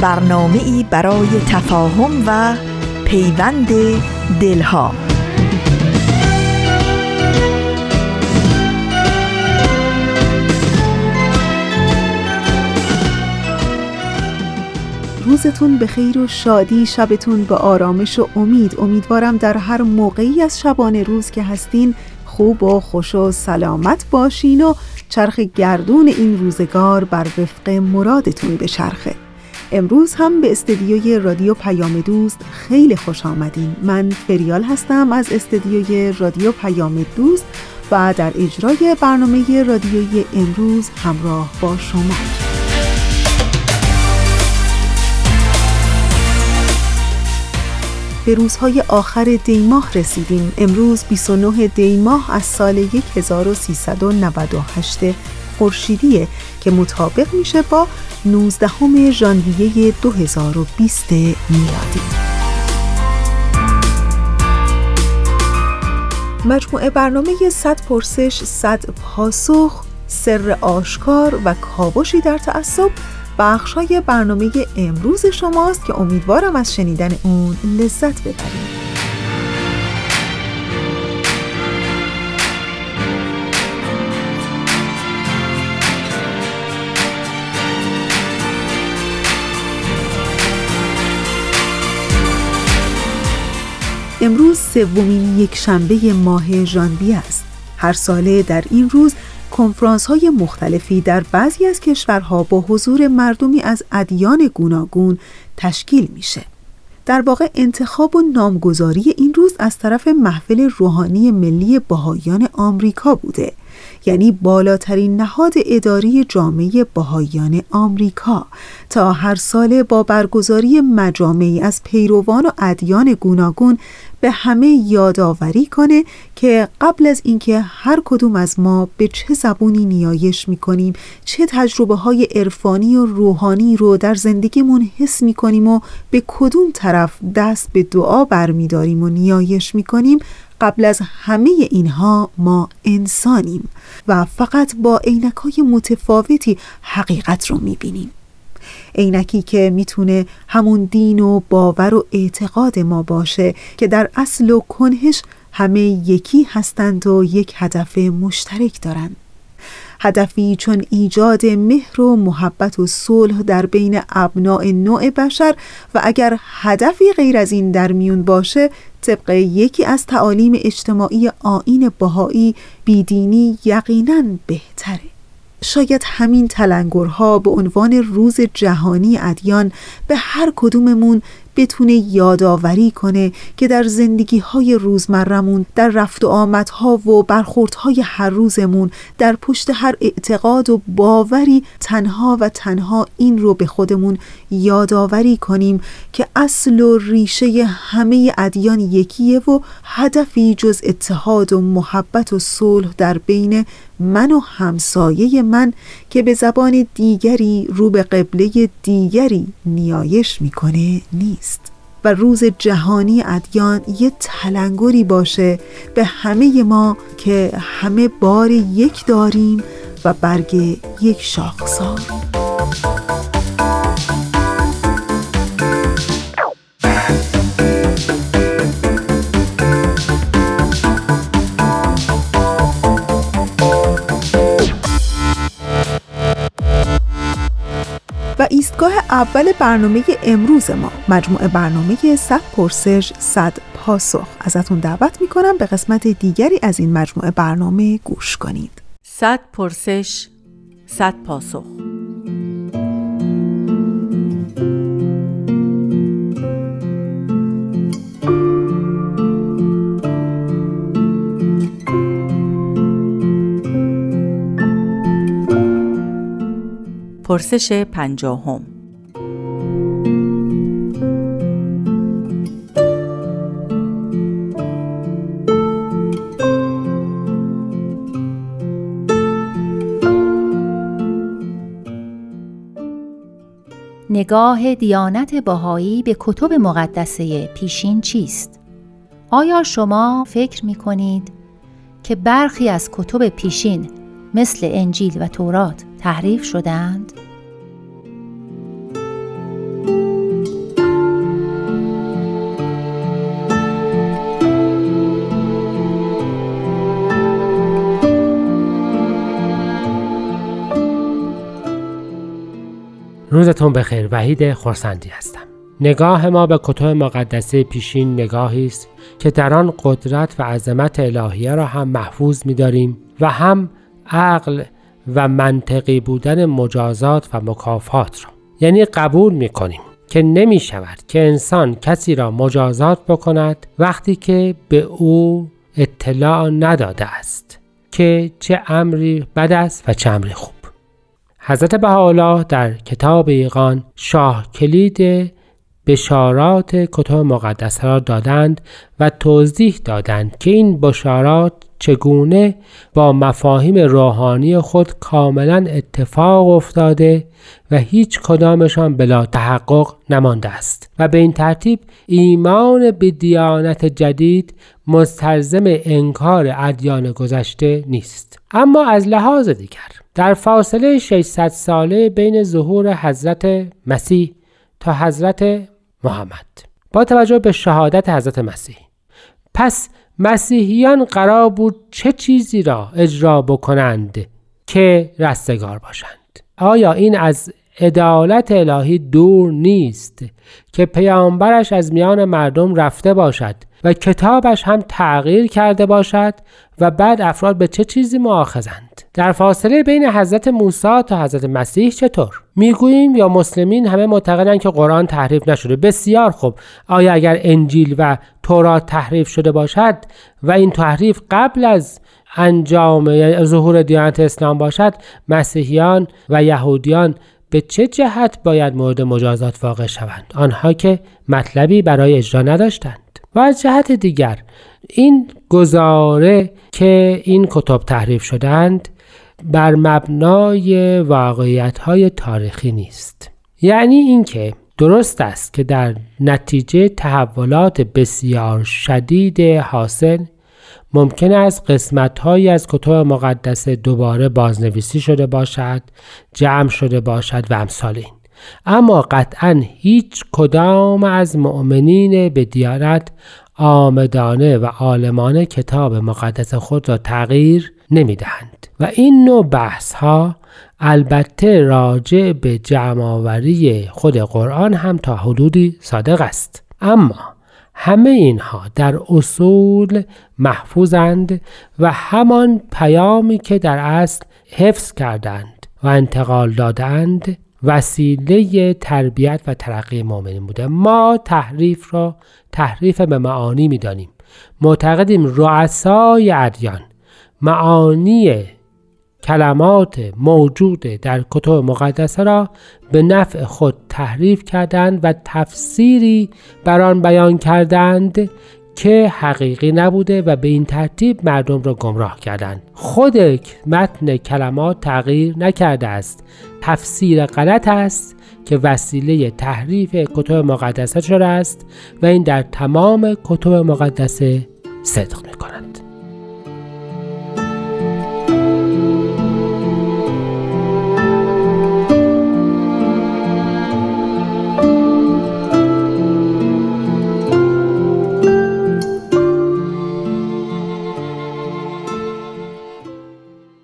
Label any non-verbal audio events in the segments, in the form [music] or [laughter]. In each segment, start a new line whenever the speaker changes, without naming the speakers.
برنامه ای برای تفاهم و پیوند دلها.
روزتون به خیر و شادی شبتون به آرامش و امید. امیدوارم در هر موقعی از شبانه روز که هستین خوب و خوش و سلامت باشین و چرخ گردون این روزگار بر وفق مرادتون بچرخه. امروز هم به استدیوی رادیو پیام دوست خیلی خوش آمدین. من فریال هستم از استدیوی رادیو پیام دوست و در اجرای برنامه رادیوی امروز همراه با شما. به روزهای آخر دیماه رسیدیم. امروز 29 دیماه از سال 1398 خورشیدیه که مطابق میشه با 19 ژانویه 2020 میلادی. مجموعه برنامه 100 پرسش 100 پاسخ سر آشکار و کاوشی در تعصب بخش های برنامه امروز شماست که امیدوارم از شنیدن اون لذت ببرید. امروز سومین یک شنبه ماه ژانویه است. هر ساله در این روز کنفرانس های مختلفی در بعضی از کشورها با حضور مردمی از ادیان گوناگون تشکیل میشه. در واقع انتخاب و نامگذاری این روز از طرف محفل روحانی ملی بهاییان آمریکا بوده یعنی بالاترین نهاد اداری جامعه بهاییان آمریکا. تا هر ساله با برگزاری مجامعی از پیروان و ادیان گوناگون به همه یادآوری کنه که قبل از اینکه هر کدوم از ما به چه زبونی نیایش می‌کنیم چه تجربه های عرفانی و روحانی رو در زندگیمون حس می‌کنیم و به کدوم طرف دست به دعا برمیداریم و نیایش می‌کنیم قبل از همه اینها ما انسانیم و فقط با عینک های متفاوتی حقیقت رو می‌بینیم. عینکی که می‌تونه همون دین و باور و اعتقاد ما باشه که در اصل و کنهش همه یکی هستند و یک هدف مشترک دارند. هدفی چون ایجاد مهر و محبت و صلح در بین ابناع نوع بشر و اگر هدفی غیر از این در میون باشه طبق یکی از تعالیم اجتماعی آین بهایی بیدینی یقینا بهتره. شاید همین تلنگرها به عنوان روز جهانی ادیان به هر کدوممون بتونه یادآوری کنه که در زندگی های روزمرمون در رفت و آمدها و برخوردهای هر روزمون در پشت هر اعتقاد و باوری تنها و تنها این رو به خودمون یادآوری کنیم که اصل و ریشه همه ادیان یکیه و هدفی جز اتحاد و محبت و صلح در بین من و همسایه من که به زبان دیگری رو به قبله دیگری نیایش می‌کنه نیست. و روز جهانی ادیان یه تلنگری باشه به همه ما که همه بار یک داریم و برگ یک شاخسار ایستگاه اول برنامه امروز ما. مجموعه برنامه 100 پرسش 100 پاسخ. ازتون دعوت می‌کنم به قسمت دیگری از این مجموعه برنامه گوش کنید.
100 پرسش 100 پاسخ. پرسش پنجاهم
نگاه دیانت باهایی به کتب مقدسه پیشین چیست؟ آیا شما فکر می کنید که برخی از کتب پیشین مثل انجیل و تورات تحریف شدند؟
روزتون بخیر وحید خورسندی هستم نگاه ما به کتب مقدسه پیشین نگاهی است که در آن قدرت و عظمت الهیه را هم محفوظ می‌داریم و هم عقل و منطقی بودن مجازات و مکافات را. یعنی قبول می‌کنیم که نمی شود که انسان کسی را مجازات بکند وقتی که به او اطلاع نداده است که چه امری بد است و چه امری خوب. حضرت بهاءالله در کتاب ایقان شاه کلید بشارات کتب مقدسه را دادند و توضیح دادند که این بشارات چگونه با مفاهیم روحانی خود کاملا اتفاق افتاده و هیچ کدامشان بلا تحقق نمانده است. و به این ترتیب ایمان به دیانت جدید مستلزم انکار ادیان گذشته نیست. اما از لحاظ دیگر در فاصله 600 ساله بین ظهور حضرت مسیح تا حضرت محمد. با توجه به شهادت حضرت مسیح پس مسیحیان قرار بود چه چیزی را اجرا بکنند که رستگار باشند؟ آیا این از عدالت الهی دور نیست که پیامبرش از میان مردم رفته باشد و کتابش هم تغییر کرده باشد و بعد افراد به چه چیزی معاخذند در فاصله بین حضرت موسی تا حضرت مسیح چطور؟ می‌گوییم یا مسلمین همه معتقدند که قرآن تحریف نشده. بسیار خوب. آیا اگر انجیل و تورات تحریف شده باشد و این تحریف قبل از انجام ظهور دیانت اسلام باشد مسیحیان و یهودیان به چه جهت باید مورد مجازات واقع شوند؟ آنها که مطلبی برای اجرا نداشتند. و از جهت دیگر این گزاره که این کتب تحریف شدند بر مبنای واقعیت های تاریخی نیست. یعنی اینکه درست است که در نتیجه تحولات بسیار شدید حاصل ممکن است قسمت از کتب مقدسه دوباره بازنویسی شده باشد جمع شده باشد و امثال این. اما قطعا هیچ کدام از مؤمنین به دیانت آمدانه و عالمانه کتاب مقدس خود را تغییر نمی دهند و این نوع بحث ها البته راجع به جمعآوری خود قرآن هم تا حدودی صادق است. اما همه اینها در اصول محفوظند و همان پیامی که در اصل حفظ کردند و انتقال دادند وسیله تربیت و ترقی مؤمنین بوده. ما تحریف را تحریف به معانی می‌دانیم. معتقدیم رؤسای ادیان معانی کلمات موجود در کتب مقدسه را به نفع خود تحریف کردند و تفسیری بر آن بیان کردند که حقیقی نبوده و به این ترتیب مردم را گمراه کردند خود متن کلمات تغییر نکرده است تفسیر غلط است که وسیله تحریف کتب مقدسه شده است و این در تمام کتب مقدسه صدق می کند.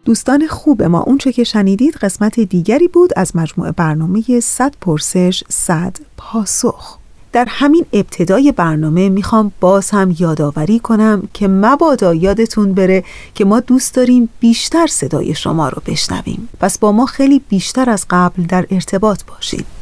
دوستان خوب ما اونچه که شنیدید قسمت دیگری بود از مجموعه برنامه 100 پرسش 100 پاسخ. در همین ابتدای برنامه می‌خوام باز هم یادآوری کنم که مبادا یادتون بره که ما دوست داریم بیشتر صدای شما رو بشنویم. پس با ما خیلی بیشتر از قبل در ارتباط باشید.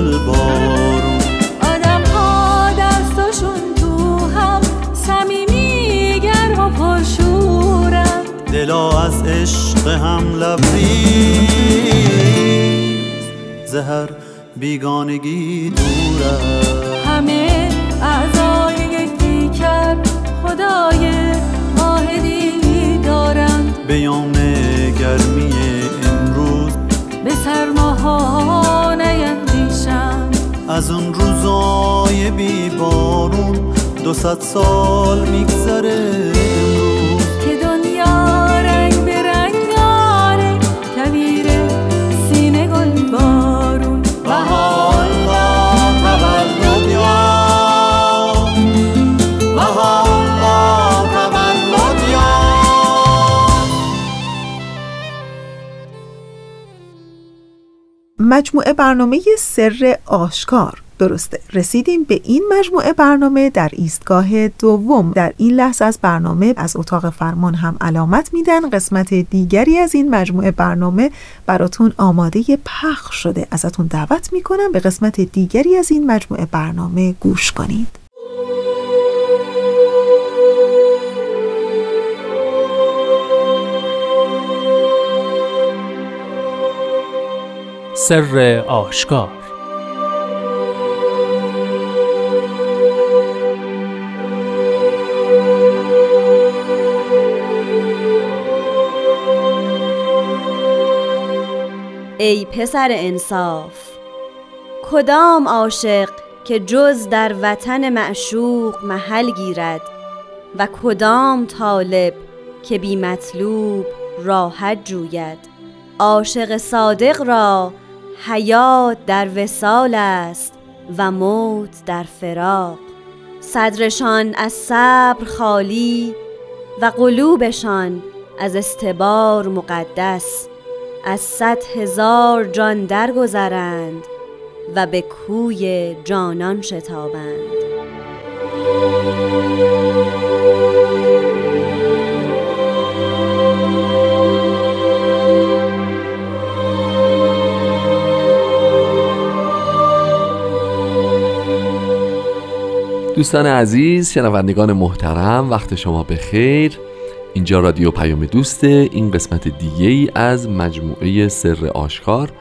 گل بارون
آدم ها دستاشون تو هم صمیمی گرم و پرشورن
دلا از عشق هم لبریز زهر بیگانگی دوره
همه اعضای یک پیکر خدای واحدی دارند.
بیام گرمی امروز.
به سرماها نیندیشند
از اون روزای بی بارون دو سال میگذره.
مجموعه برنامه سر آشکار. درسته. رسیدیم به این مجموعه برنامه در ایستگاه دوم. در این لحظه از برنامه از اتاق فرمان هم علامت میدن. قسمت دیگری از این مجموعه برنامه براتون آماده پخش شده. ازتون دعوت می‌کنم به قسمت دیگری از این مجموعه برنامه گوش کنید.
سر آشکار.
ای پسر انصاف کدام عاشق که جز در وطن معشوق محل گیرد و کدام طالب که بی مطلوب راحت جوید؟ عاشق صادق را حیات در وصال است و موت در فراق. صدرشان از صبر خالی و قلوبشان از استبار مقدس. از صد هزار جان درگذرند و به کوی جانان شتابند.
دوستان عزیز شنوندگان محترم وقت شما به خیر اینجا رادیو پیام دوسته این قسمت دیگه ای از مجموعه سر آشکار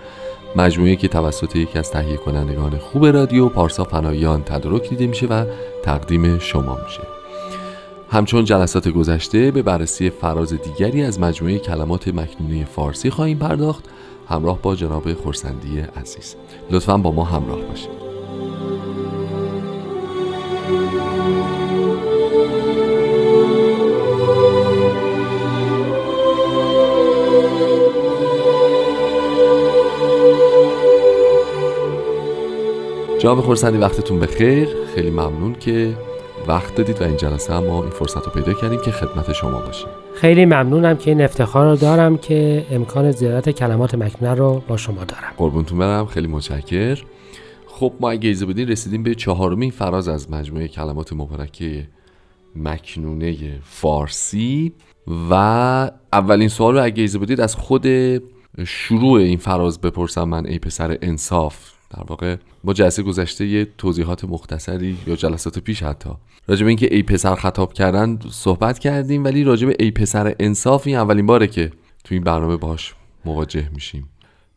مجموعه که توسط یکی از تهیه کنندگان خوب رادیو پارسا فنایان تدارک دیده میشه و تقدیم شما میشه. همچون جلسات گذشته به بررسی فراز دیگری از مجموعه کلمات مکنونه فارسی خواهیم پرداخت همراه با جناب خورسندی عزیز. لطفا با ما همراه باشید. جناب خورسندی وقتتون بخیر. خیلی ممنون که وقت دادید و این جلسه هم ما این فرصت رو پیدا کردیم که خدمت شما باشیم
خیلی ممنونم که این افتخار رو دارم که امکان زیارت کلمات مکنونه رو با شما دارم.
قربونتون برم خیلی متشکر. خب ما اگه ایزه بودین رسیدیم به چهارمین فراز از مجموعه کلمات مبارکه مکنونه فارسی و اولین سوال رو اگه ایزه بودید از خود شروع این فراز بپرسم من ای پسر انصاف. در واقع ما جلسه گذشته یه توضیحات مختصری یا جلسات پیش حتی. راجع به اینکه ای پسر خطاب کردن صحبت کردیم ولی راجع به ای پسر انصاف این اولین باره که تو این برنامه باش مواجه میشیم.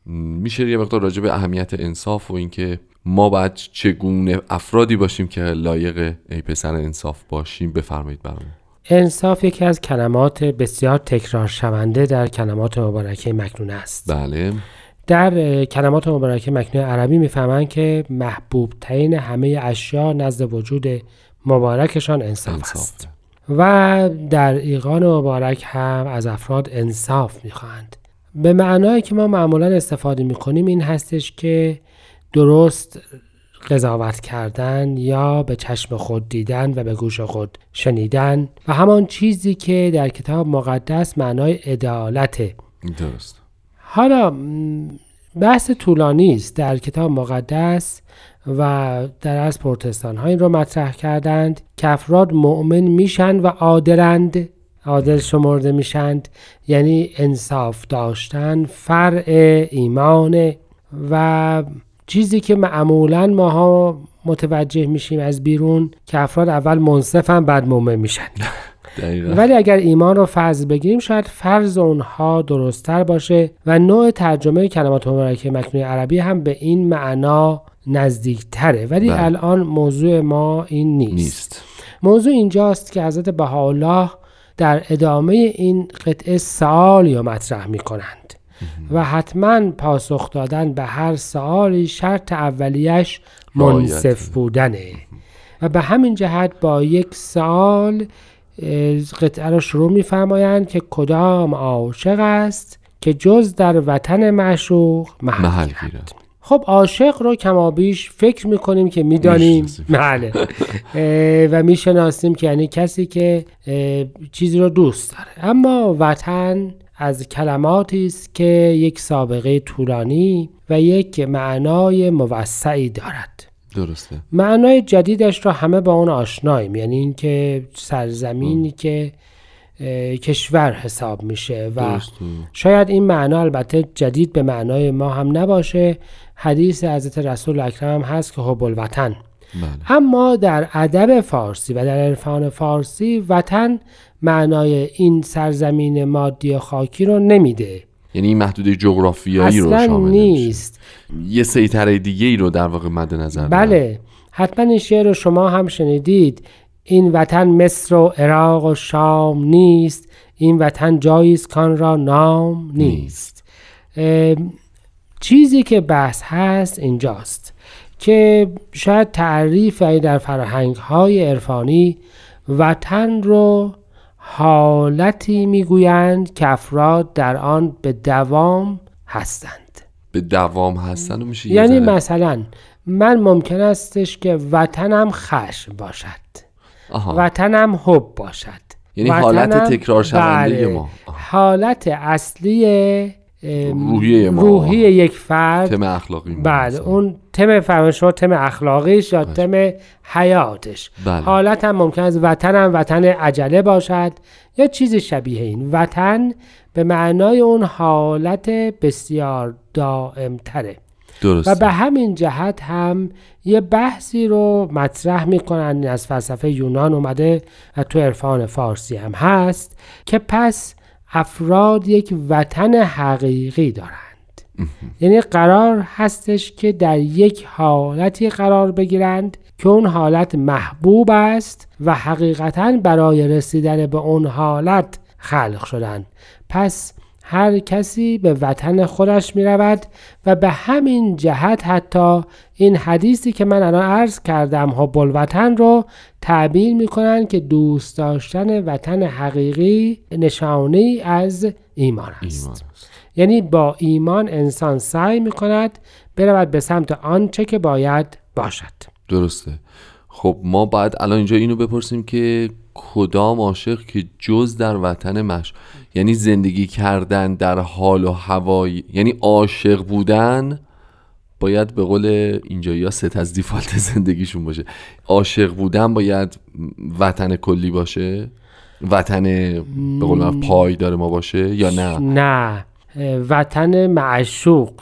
میشه یه مقدار راجع به اهمیت انصاف و اینکه ما باید چگونه افرادی باشیم که لایق ای پسر انصاف باشیم بفرمایید برامون.
انصاف یکی از کلمات بسیار تکرار شونده در کلمات مبارکه مکنونه است.
بله.
در کلمات مبارکه مکنونه عربی می‌فهمند که محبوب ترین همه اشیا نزد وجود مبارکشان انصاف,
انصاف.
است. و در ایقان مبارک هم از افراد انصاف می‌خواهند. به معنایی که ما معمولا استفاده می‌کنیم این هستش که درست قضاوت کردن یا به چشم خود دیدن و به گوش خود شنیدن و همان چیزی که در کتاب مقدس معنای عدالته
درست.
حالا بحث طولانی است در کتاب مقدس و در از پروتستان ها این رو مطرح کردند که افراد مؤمن میشن و عادلند عادل شمرده میشند یعنی انصاف داشتن فرع ایمان و چیزی که معمولا ماها متوجه میشیم از بیرون که افراد اول منصفن بعد مؤمن میشن. [laughs]
دقیقا.
ولی اگر ایمان رو فرض بگیریم شاید فرض اونها درستتر باشه و نوع ترجمه کلمات مبارکه مکنونه عربی هم به این معنا نزدیکتره ولی
بله.
الان موضوع ما این نیست.
نیست
موضوع اینجاست که حضرت بهاءالله در ادامه این قطعه سوال یا مطرح می کنند و حتما پاسخ دادن به هر سوالی شرط اولیش منصف. بودنه و به همین جهت با یک سوال اه، قطعه را شروع میفرمایند که کدام عاشق است که جز در وطن معشوق محل,
محل
گیرد. خب عاشق رو کمابیش فکر می‌کنیم که می‌دانیم. بله. و می‌شناسیم که یعنی کسی که چیزی رو دوست داره. اما وطن از کلماتی است که یک سابقه طولانی و یک معنای موسعی دارد.
درسته.
معنای جدیدش را همه با اون آشناییم. یعنی اینکه سرزمینی که اه، کشور حساب میشه و
درسته.
شاید این معنا البته جدید به معنای ما هم نباشه. حدیث حضرت رسول اکرم هست که حب الوطن.
بله.
اما در ادب فارسی و در عرفان فارسی وطن معنای این سرزمین مادی خاکی رو نمیده.
یعنی این محدوده جغرافیایی رو شامل نمیشه.
نیست.
یه سیطره دیگه ای رو در واقع مد نظر.
بله. حتما این شعر رو شما هم شنیدید. این وطن مصر و عراق و شام نیست. این وطن جایی است کان را نام نیست. ام، چیزی که بحث هست اینجاست که شاید تعریف در فرهنگ های عرفانی وطن رو حالتی می‌گویند که افراد در آن به دوام هستند
به دوام هستن و میشه
یعنی مثلا من ممکن استش که وطنم خشم باشد
آها.
وطنم حب باشد
یعنی حالت تکرار شونده
بله.
ما. آها.
حالت اصلی
روحیه ما.
روحی یک فرد
تم اخلاقی
بله. اون تم شما تم اخلاقیش یا تم حیاتش
بله.
حالت هم ممکن است وطنم وطن عجله باشد یا چیز شبیه این وطن به معنای اون حالت بسیار دائم تره
درسته.
و به همین جهت هم یه بحثی رو مطرح می‌کنن از فلسفه یونان اومده و تو عرفان فارسی هم هست که پس افراد یک وطن حقیقی دارند. یعنی قرار هستش که در یک حالتی قرار بگیرند که اون حالت محبوب است و حقیقتا برای رسیدن به اون حالت خلق شدند پس هر کسی به وطن خودش می رود و به همین جهت حتی این حدیثی که من الان عرض کردم حب الوطن رو تعبیر می کنند که دوست داشتن وطن حقیقی نشانه از ایمان است.
ایمان.
یعنی با ایمان انسان سعی می کند برود به سمت آنچه که باید باشد
درسته خب ما باید الان اینجا اینو بپرسیم که کدام عاشق که جز در وطن مش یعنی زندگی کردن در حال و هوای یعنی عاشق بودن باید به قول اینجا یا ست از دیفالت زندگیشون باشه. عاشق بودن باید وطن کلی باشه؟ وطن به قول من پای ما باشه یا نه؟
نه. وطن معشوق.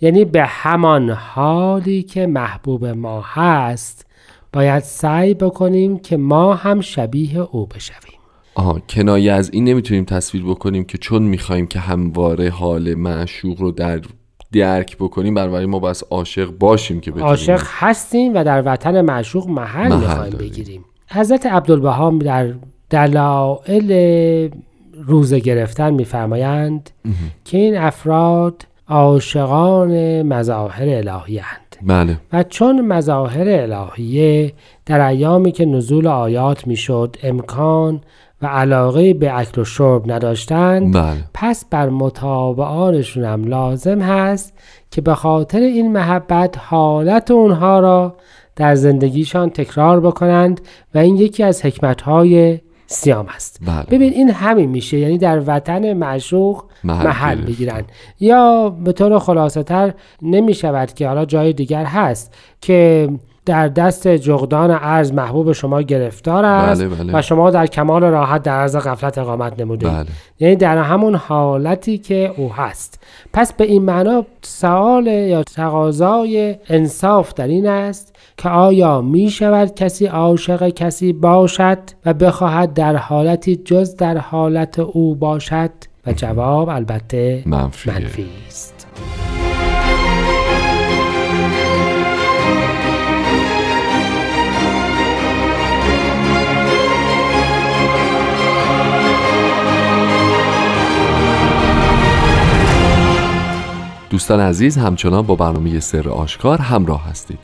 یعنی به همان حالی که محبوب ما هست باید سعی بکنیم که ما هم شبیه او بشویم.
آها کنایه از این نمی‌تونیم تصویر بکنیم که چون می‌خوایم که همواره حال معشوق رو در درک بکنیم برای ما بس عاشق باشیم که بتونیم
عاشق هستیم و در وطن معشوق محل,
محل
می‌خوایم. بگیریم. حضرت عبدالبها در دلائل روزه گرفتن میفرمایند که این افراد عاشقان مظاهر الهیند
بله.
و چون مظاهر الهیه در ایامی که نزول آیات می‌شد امکان و علاقه به اکل و شرب نداشتند
بله.
پس بر متابعانشون هم لازم هست که به خاطر این محبت حالت اونها را در زندگیشان تکرار بکنند و این یکی از حکمتهای سیام است.
بله.
ببین این همین میشه یعنی در وطن معشوق
محل
محل. بگیرن یا به طور خلاصه تر نمی شود که حالا جای دیگر هست که در دست جغدان ارز محبوب شما گرفتار است
بله، بله.
و شما در کمال راحت در عرض غفلت اقامت نموده
بله.
یعنی در همون حالتی که او هست. پس به این معنا سوال یا تقاضای انصاف در این است که آیا می شود کسی عاشق کسی باشد و بخواهد در حالتی جز در حالت او باشد؟ و جواب البته. منفی است.
دوستان عزیز همچنان با برنامه سر آشکار همراه هستید.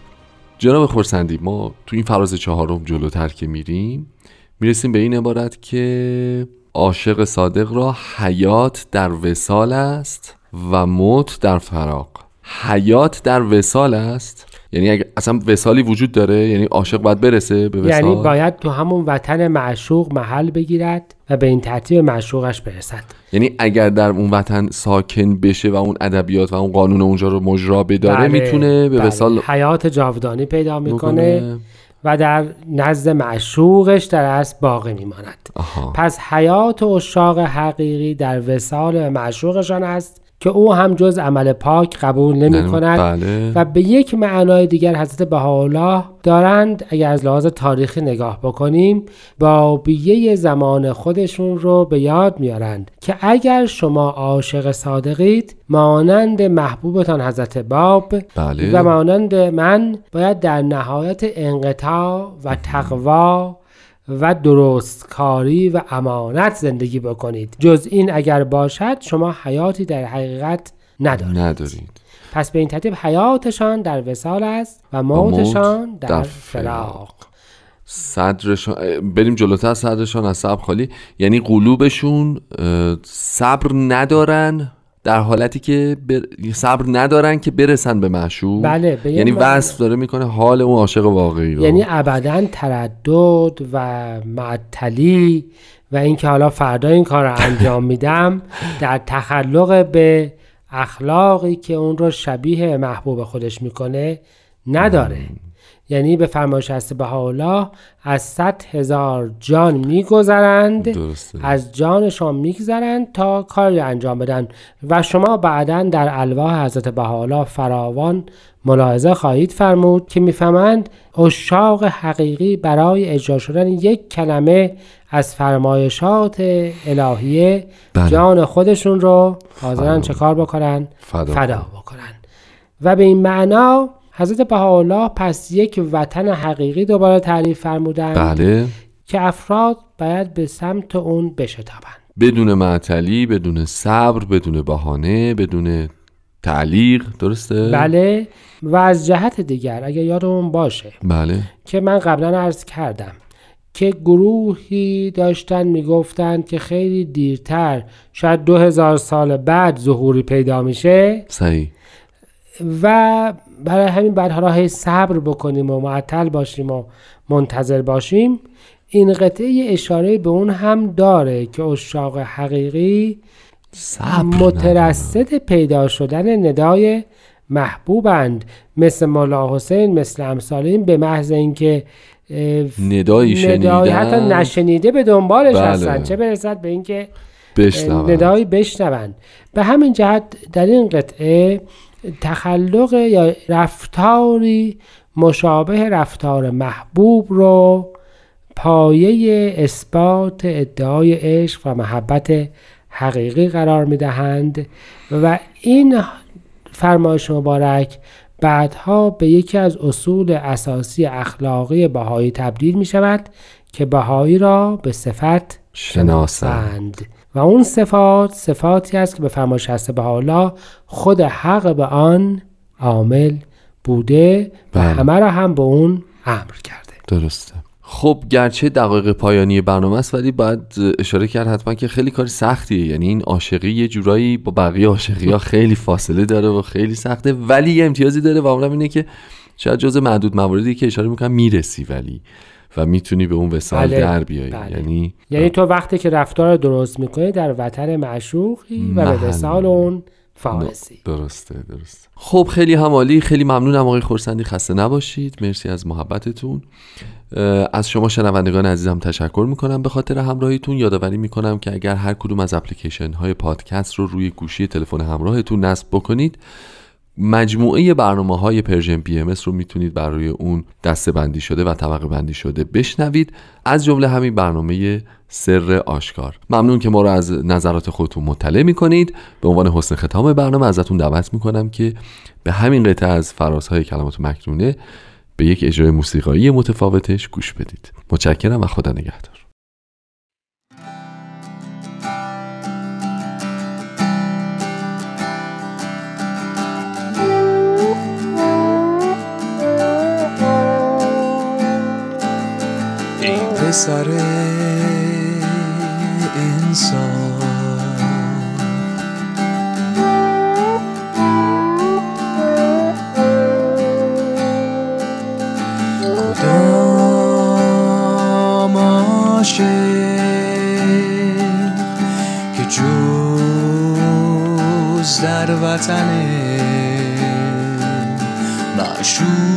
جناب خورسندی ما تو این فراز چهارم جلوتر که میریم می‌رسیم به این عبارت که عاشق صادق را حیات در وسال است و موت در فراق. حیات در وسال است یعنی اگه اصلا وسالی وجود داره یعنی عاشق باید برسه به وسال
یعنی باید تو همون وطن معشوق محل بگیرد و به این ترتیب معشوقش برسد
یعنی اگر در اون وطن ساکن بشه و اون ادبیات و اون قانون اونجا رو مجرا بداره
بله،
می‌تونه به
بله.
وسال
حیات جاودانی پیدا می‌کنه. و در نزد معشوقش در اصل باقی میماند
آها.
پس حیات اشاق حقیقی در وسال معشوقشان است که او هم جز عمل پاک قبول نمی کند
بله.
و به یک معنای دیگر حضرت بهاءالله دارند اگر از لحاظ تاریخی نگاه بکنیم بابیه زمان خودشون رو به یاد میارند که اگر شما عاشق صادقید مانند محبوبتان حضرت باب
بله.
و مانند من باید در نهایت انقطاع و تقوا و درستکاری و امانت زندگی بکنید. جز این اگر باشد شما حیاتی در حقیقت ندارید.
ندارید.
پس به این ترتیب حیاتشان در وسال است و
موت
موتشان در,
در
فراق.
صدرشان بریم جلوتر صدرشان از صبر خالی. یعنی قلوبشون صبر ندارن؟ در حالتی که بر... صبر ندارن که برسن به معشوق.
بله، به
یعنی. وصف داره می‌کنه حال اون عاشق واقعی رو.
یعنی ابدا تردد و معطلی و اینکه حالا فردا این کار رو انجام میدم در تخلق به اخلاقی که اون رو شبیه محبوب خودش می‌کنه نداره. یعنی به فرمایش هست بهاءالله از صد هزار جان میگذرند از جانشان میگذرند تا کاری انجام بدن و شما بعدا در الواح حضرت بهاءالله فراوان ملاحظه خواهید فرمود که می‌فهمند اشاق حقیقی برای اجرا شدن یک کلمه از فرمایشات الهیه
بله.
جان خودشون رو حاضرن. چه کار بکنن
فدا.
فدا بکنن و به این معنا حضرت بهاءالله پس یک وطن حقیقی دوباره تعریف فرمودند
بله.
که افراد باید به سمت اون بشتابند.
بدون معطلی بدون صبر بدون بهانه بدون تعلیق درسته؟
بله. و از جهت دیگر اگر یادمون باشه
بله.
که من قبلا عرض کردم که گروهی داشتن می‌گفتند که خیلی دیرتر شاید دو هزار سال بعد ظهوری پیدا میشه.
صحیح.
و برای همین حالا هی صبر بکنیم و معطل باشیم و منتظر باشیم. این قطعه اشاره به اون هم داره که اشاق حقیقی
صبر
مترصد پیدا شدن ندای محبوبند. مثل مولا حسین مثل امثال این به محض اینکه
ندایی
ندای حتی
شنیدن
نشنیده به دنبالش
بله.
هستن. چه برسد به اینکه ندایی بشنوند به همین جهت در این قطعه تخلق یا رفتاری مشابه رفتار محبوب رو پایه اثبات ادعای عشق و محبت حقیقی قرار می دهند و این فرمایش مبارک بعدها به یکی از اصول اساسی اخلاقی بهایی تبدیل می شود که بهایی را به صفت
شناسند.
و اون صفات صفاتی است که به فرمایش هست بهاءالله خود حق به آن عامل بوده و
بله.
همه را هم به اون امر کرده.
درسته. خب گرچه دقایق پایانی برنامه است ولی باید اشاره کرد حتما که خیلی کار سختیه. یعنی این عاشقی یه جورایی با بقیه عاشقی ها خیلی فاصله داره و خیلی سخته ولی یه امتیازی داره و اونم اینه که شاید جز معدود مواردی که اشاره می‌کنم می‌رسی ولی و می‌تونی به اون وسال
بله،
در بیایی
بله.
یعنی
یعنی تو وقتی که رفتار درست می‌کنی در وطن معشوقی و. به وسال اون فائزی
درسته درسته. خب خیلی همالی خیلی ممنونم آقای خورسندی. خسته نباشید. مرسی از محبتتون. از شما شنوندگان عزیزم تشکر می‌کنم. به خاطر همراهیتون یادآوری می‌کنم که اگر هر کدوم از اپلیکیشن های پادکست رو روی گوشی تلفن همراهتون نصب بکنید مجموعه برنامه های Persian BMS رو می‌تونید برای اون دسته بندی شده و طبقه بندی شده بشنوید. از جمله همین برنامه سر آشکار. ممنون که ما رو از نظرات خودتون مطلع می‌کنید. به عنوان حسن ختام برنامه ازتون دعوت می‌کنم که به همین قطعه از فرازهای کلمات مکنونه به یک اجرای موسیقایی متفاوتش گوش بدید. متشکرم و خدا نگهدار.
ای پسر انسان. کدام که جز در وطن معشوق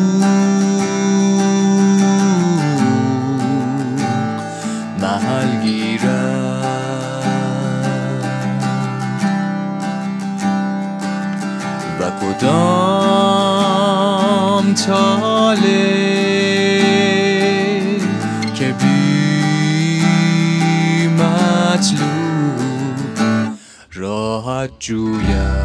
و کدام تاله که بی مطلوب راحت جوید.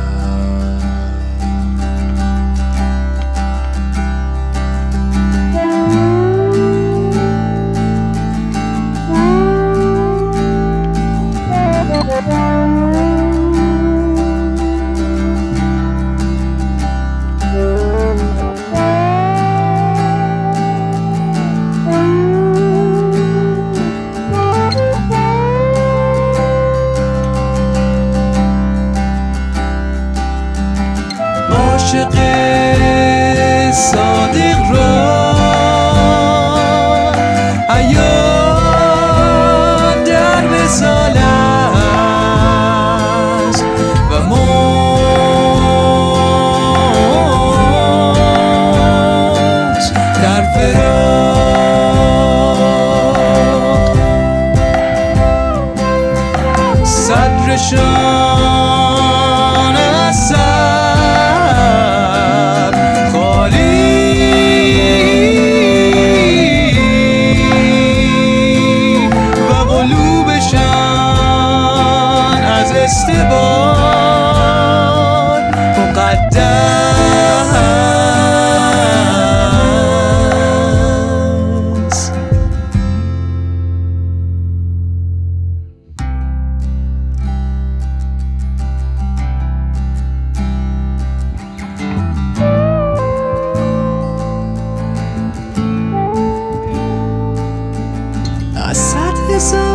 هزار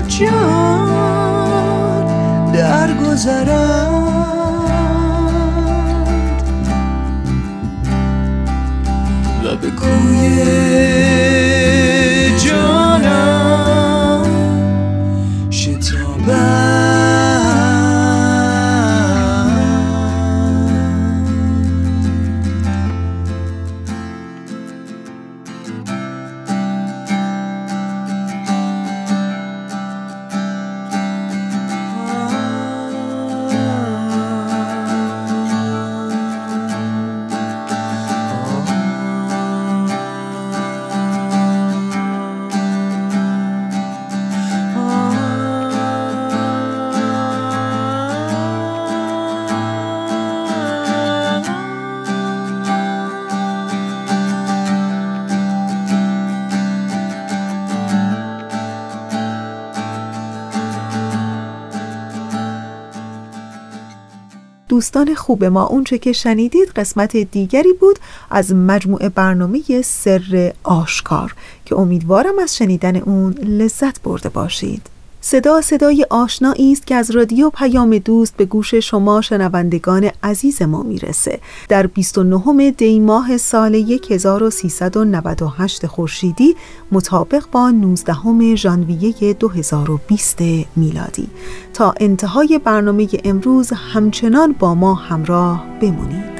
جان درگذرند و به کوی
خوب ما. اونچه که شنیدید قسمت دیگری بود از مجموعه برنامه سر آشکار که امیدوارم از شنیدن اون لذت برده باشید. صدا صدای آشنایی است که از رادیو پیام دوست به گوش شما شنوندگان عزیز ما می‌رسه. در 29 دی ماه سال 1398 خورشیدی مطابق با 19 ژانویه 2020 میلادی. تا انتهای برنامه امروز همچنان با ما همراه بمونید.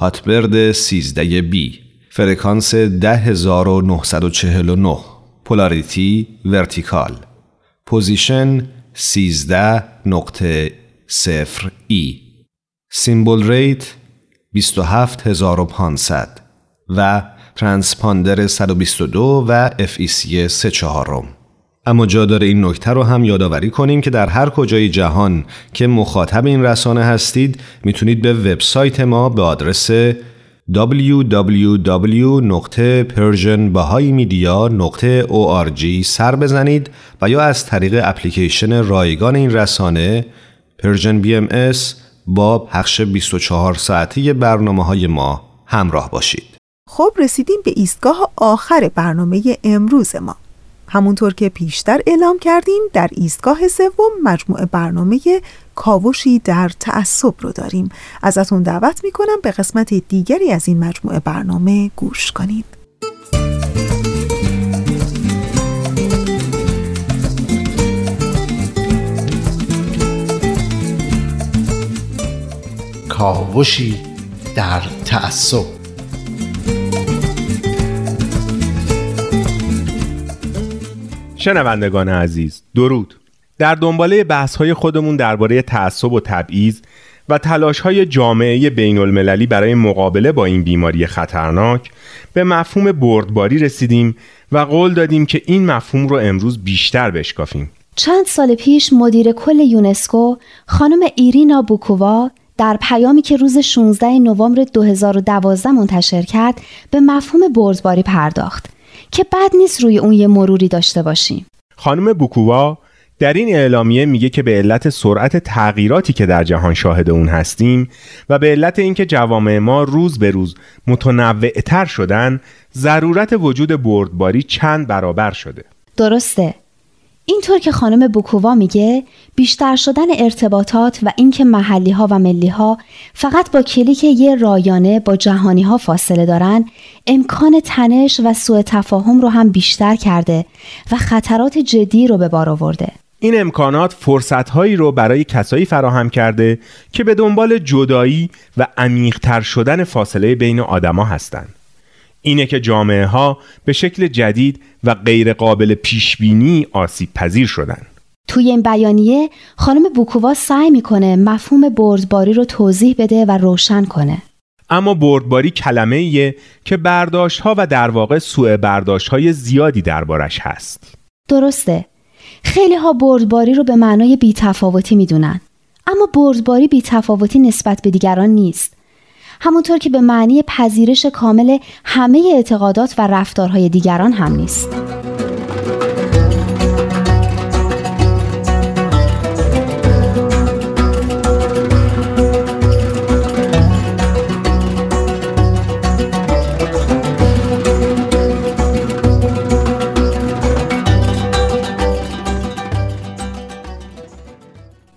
Hotbird 13B. فرکانس 10949 polarity vertical. position 13 نقطه صفر E. symbol rate 27500 و ترانسپاندر 122 و FEC 3 چهارم. اما جا داره این نکته رو هم یادآوری کنیم که در هر کجای جهان که مخاطب این رسانه هستید می‌تونید به وبسایت ما به آدرس www.persianbahaimedia.org سر بزنید و یا از طریق اپلیکیشن رایگان این رسانه پرژن BMS با پخش 24 ساعته برنامه های ما همراه باشید.
خب رسیدیم به ایستگاه آخر برنامه امروز ما. همونطور که پیشتر اعلام کردیم در ایستگاه سوم مجموعه برنامه کاوشی در تعصب رو داریم. ازتون دعوت می‌کنم به قسمت دیگری از این مجموعه برنامه گوش کنید.
کاوشی در تعصب
شنوندگان عزیز درود. در دنباله بحث های خودمون درباره تعصب و تبعیض و تلاش های جامعه بین المللی برای مقابله با این بیماری خطرناک به مفهوم بردباری رسیدیم و قول دادیم که این مفهوم رو امروز بیشتر بشکافیم.
چند سال پیش مدیر کل یونسکو خانم ایرینا بوکووا در پیامی که روز 16 نوامبر 2012 منتشر کرد به مفهوم بردباری پرداخت. که بد نیست روی اون یه مروری داشته باشیم.
خانم بوکووا در این اعلامیه میگه که به علت سرعت تغییراتی که در جهان شاهد اون هستیم و به علت اینکه جوامع ما روز به روز متنوعتر شدن ضرورت وجود بردباری چند برابر شده
درسته اینطور که خانم بوکووا میگه بیشتر شدن ارتباطات و اینکه محلی ها و ملی ها فقط با کلیک یه رایانه با جهانی ها فاصله دارن امکان تنش و سوء تفاهم رو هم بیشتر کرده و خطرات جدی رو به بار آورده
این امکانات فرصتهایی رو برای کسایی فراهم کرده که به دنبال جدایی و عمیقتر شدن فاصله بین آدما هستند. اینه که جامعه ها به شکل جدید و غیر قابل پیش بینی آسیب پذیر شدن.
توی این بیانیه خانم بوکووا سعی می‌کنه مفهوم بردباری رو توضیح بده و روشن کنه.
اما بردباری کلمه ایه که برداشت ها و در واقع سوء برداشت های زیادی دربارش هست.
درسته. خیلی ها بردباری رو به معنای بیتفاوتی می‌دونن. اما بردباری بیتفاوتی نسبت به دیگران نیست. همونطور که به معنی پذیرش کامل همه اعتقادات و رفتارهای دیگران هم نیست.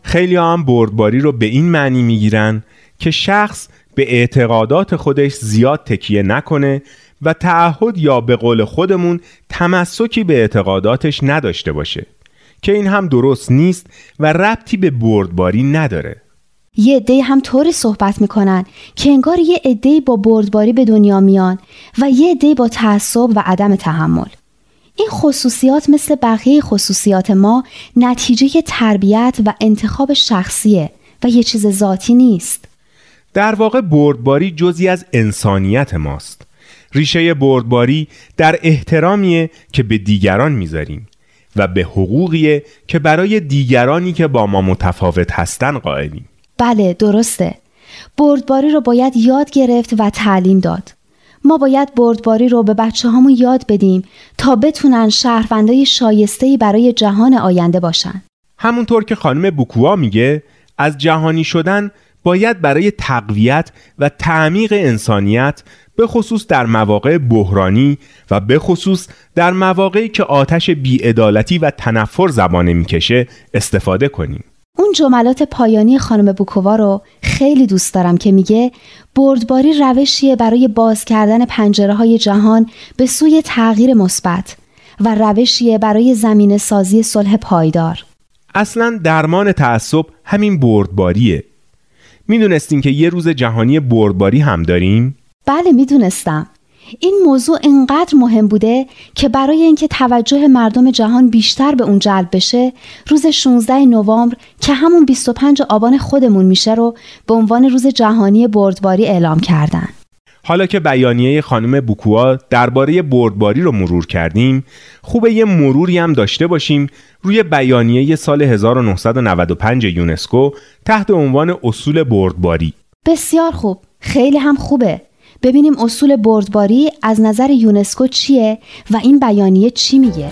خیلی هم بردباری رو به این معنی می‌گیرن که شخص به اعتقادات خودش زیاد تکیه نکنه و تعهد یا به قول خودمون تمسکی به اعتقاداتش نداشته باشه که این هم درست نیست و ربطی به بردباری نداره.
یه عده هم طوری صحبت می‌کنن که انگار یه عده با بردباری به دنیا میان و یه عده با تعصب و عدم تحمل. این خصوصیات مثل بقیه خصوصیات ما نتیجه تربیت و انتخاب شخصیه و یه چیز ذاتی نیست.
در واقع بردباری جزی از انسانیت ماست. ریشه بردباری در احترامیه که به دیگران می‌ذاریم و به حقوقیه که برای دیگرانی که با ما متفاوت هستن قائلیم.
بله درسته. بردباری رو باید یاد گرفت و تعلیم داد. ما باید بردباری رو به بچه همون یاد بدیم تا بتونن شهروندای شایستهی برای جهان آینده باشن.
همونطور که خانم بوکوا میگه از جهانی شدن باید برای تقویت و تعمیق انسانیت به خصوص در مواقع بحرانی و به خصوص در مواقعی که آتش بیعدالتی و تنفر زبانه می‌کشه استفاده کنیم.
اون جملات پایانی خانم بوکووا رو خیلی دوست دارم که میگه بردباری روشیه برای باز کردن پنجره های جهان به سوی تغییر مثبت و روشیه برای زمین سازی صلح پایدار.
اصلا درمان تعصب همین بردباریه می‌دونستین که یه روز جهانی بردباری هم داریم؟
بله می‌دونستم این موضوع اینقدر مهم بوده که برای اینکه توجه مردم جهان بیشتر به اون جلب بشه روز 16 نوامبر که همون 25 آبان خودمون میشه رو به عنوان روز جهانی بردباری اعلام کردن
حالا که بیانیه خانم بوکوا درباره بردباری رو مرور کردیم خوبه یه مروری هم داشته باشیم روی بیانیه سال 1995 یونسکو تحت عنوان اصول بردباری.
بسیار خوب. خیلی هم خوبه. ببینیم اصول بردباری از نظر یونسکو چیه و این بیانیه چی میگه.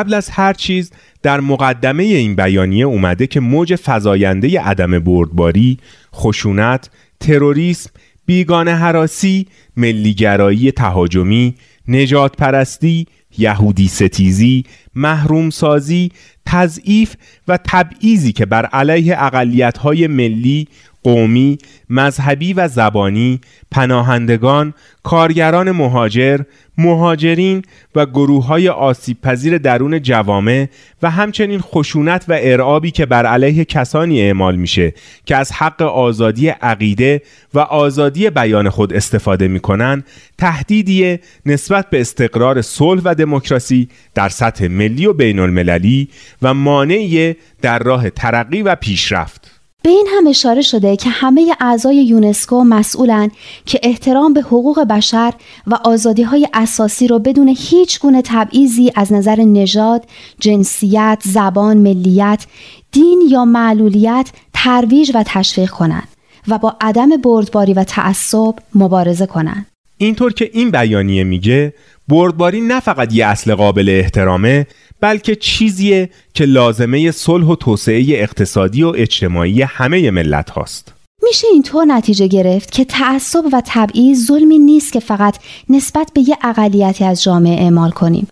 قبل از هر چیز در مقدمه این بیانیه اومده که موج فزاینده عدم بردباری، خشونت، تروریسم، بیگانه حراسی، ملیگرایی تهاجمی، نجات پرستی، یهودی ستیزی، محروم سازی، تضعیف و تبعیضی که بر علیه اقلیت‌های ملی، قومی، مذهبی و زبانی، پناهندگان، کارگران مهاجر، مهاجرین و گروه های آسیب پذیر درون جوامع و همچنین خشونت و ارعابی که بر علیه کسانی اعمال میشه که از حق آزادی عقیده و آزادی بیان خود استفاده می‌کنن تهدیدی نسبت به استقرار صلح و دموکراسی در سطح ملی و بین المللی و مانعی در راه ترقی و پیشرفت.
به این هم اشاره شده که همه اعضای یونسکو مسئولن که احترام به حقوق بشر و آزادی های اساسی رو بدون هیچ گونه تبعیضی از نظر نژاد، جنسیت، زبان، ملیت، دین یا معلولیت ترویج و تشویق کنند و با عدم بردباری و تعصب مبارزه کنند.
اینطور که این بیانیه میگه بردباری نه فقط یه اصل قابل احترامه بلکه چیزیه که لازمه صلح و توسعه اقتصادی و اجتماعی همه ملت هاست.
میشه اینطور نتیجه گرفت که تعصب و تبعیض ظلمی نیست که فقط نسبت به یه اقلیتی از جامعه اعمال کنیم.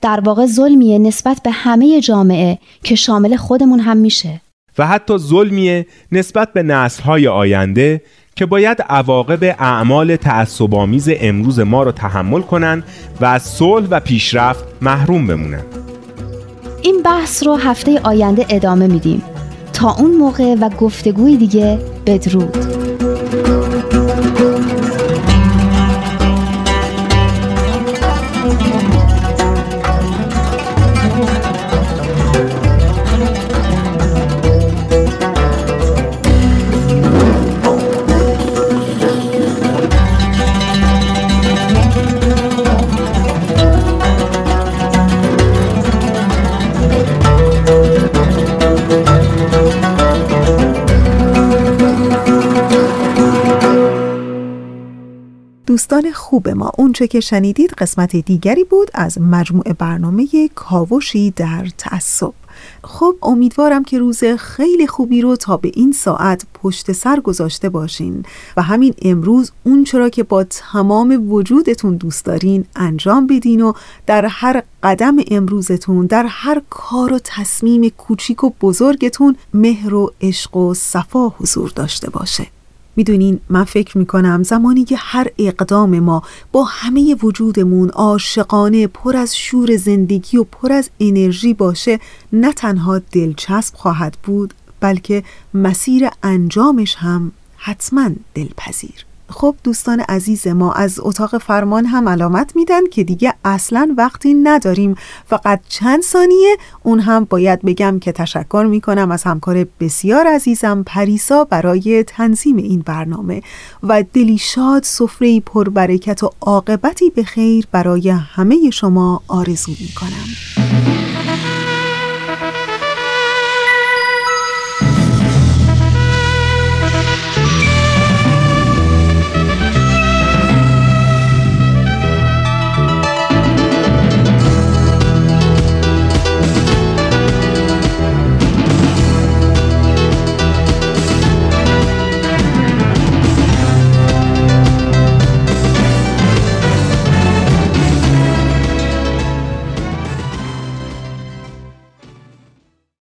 در واقع ظلمیه نسبت به همه جامعه که شامل خودمون هم میشه.
و حتی ظلمیه نسبت به نسلهای آینده که باید عواقب اعمال تعصبآمیز امروز ما رو تحمل کنن و از صلح و پیشرفت محروم بمونن.
این بحث رو هفته آینده ادامه میدیم تا اون موقع و گفتگوی دیگه بدرود
دوستان خوب ما. اونچه که شنیدید قسمت دیگری بود از مجموعه برنامه کاوشی در تعصب. خب امیدوارم که روز خیلی خوبی رو تا به این ساعت پشت سر گذاشته باشین و همین امروز اون چرا که با تمام وجودتون دوست دارین انجام بدین و در هر قدم امروزتون در هر کار و تصمیم کوچیک و بزرگتون مهر و عشق و صفا حضور داشته باشه. می‌دونین من فکر می‌کنم زمانی که هر اقدام ما با همه وجودمون عاشقانه پر از شور زندگی و پر از انرژی باشه نه تنها دلچسب خواهد بود بلکه مسیر انجامش هم حتما دلپذیر. خب دوستان عزیز ما از اتاق فرمان هم علامت میدن که دیگه اصلا وقتی نداریم. فقط چند ثانیه اون هم باید بگم که تشکر می‌کنم از همکار بسیار عزیزم پریسا برای تنظیم این برنامه و دلی شاد سفره پربرکت و عاقبتی به خیر برای همه شما آرزو می‌کنم.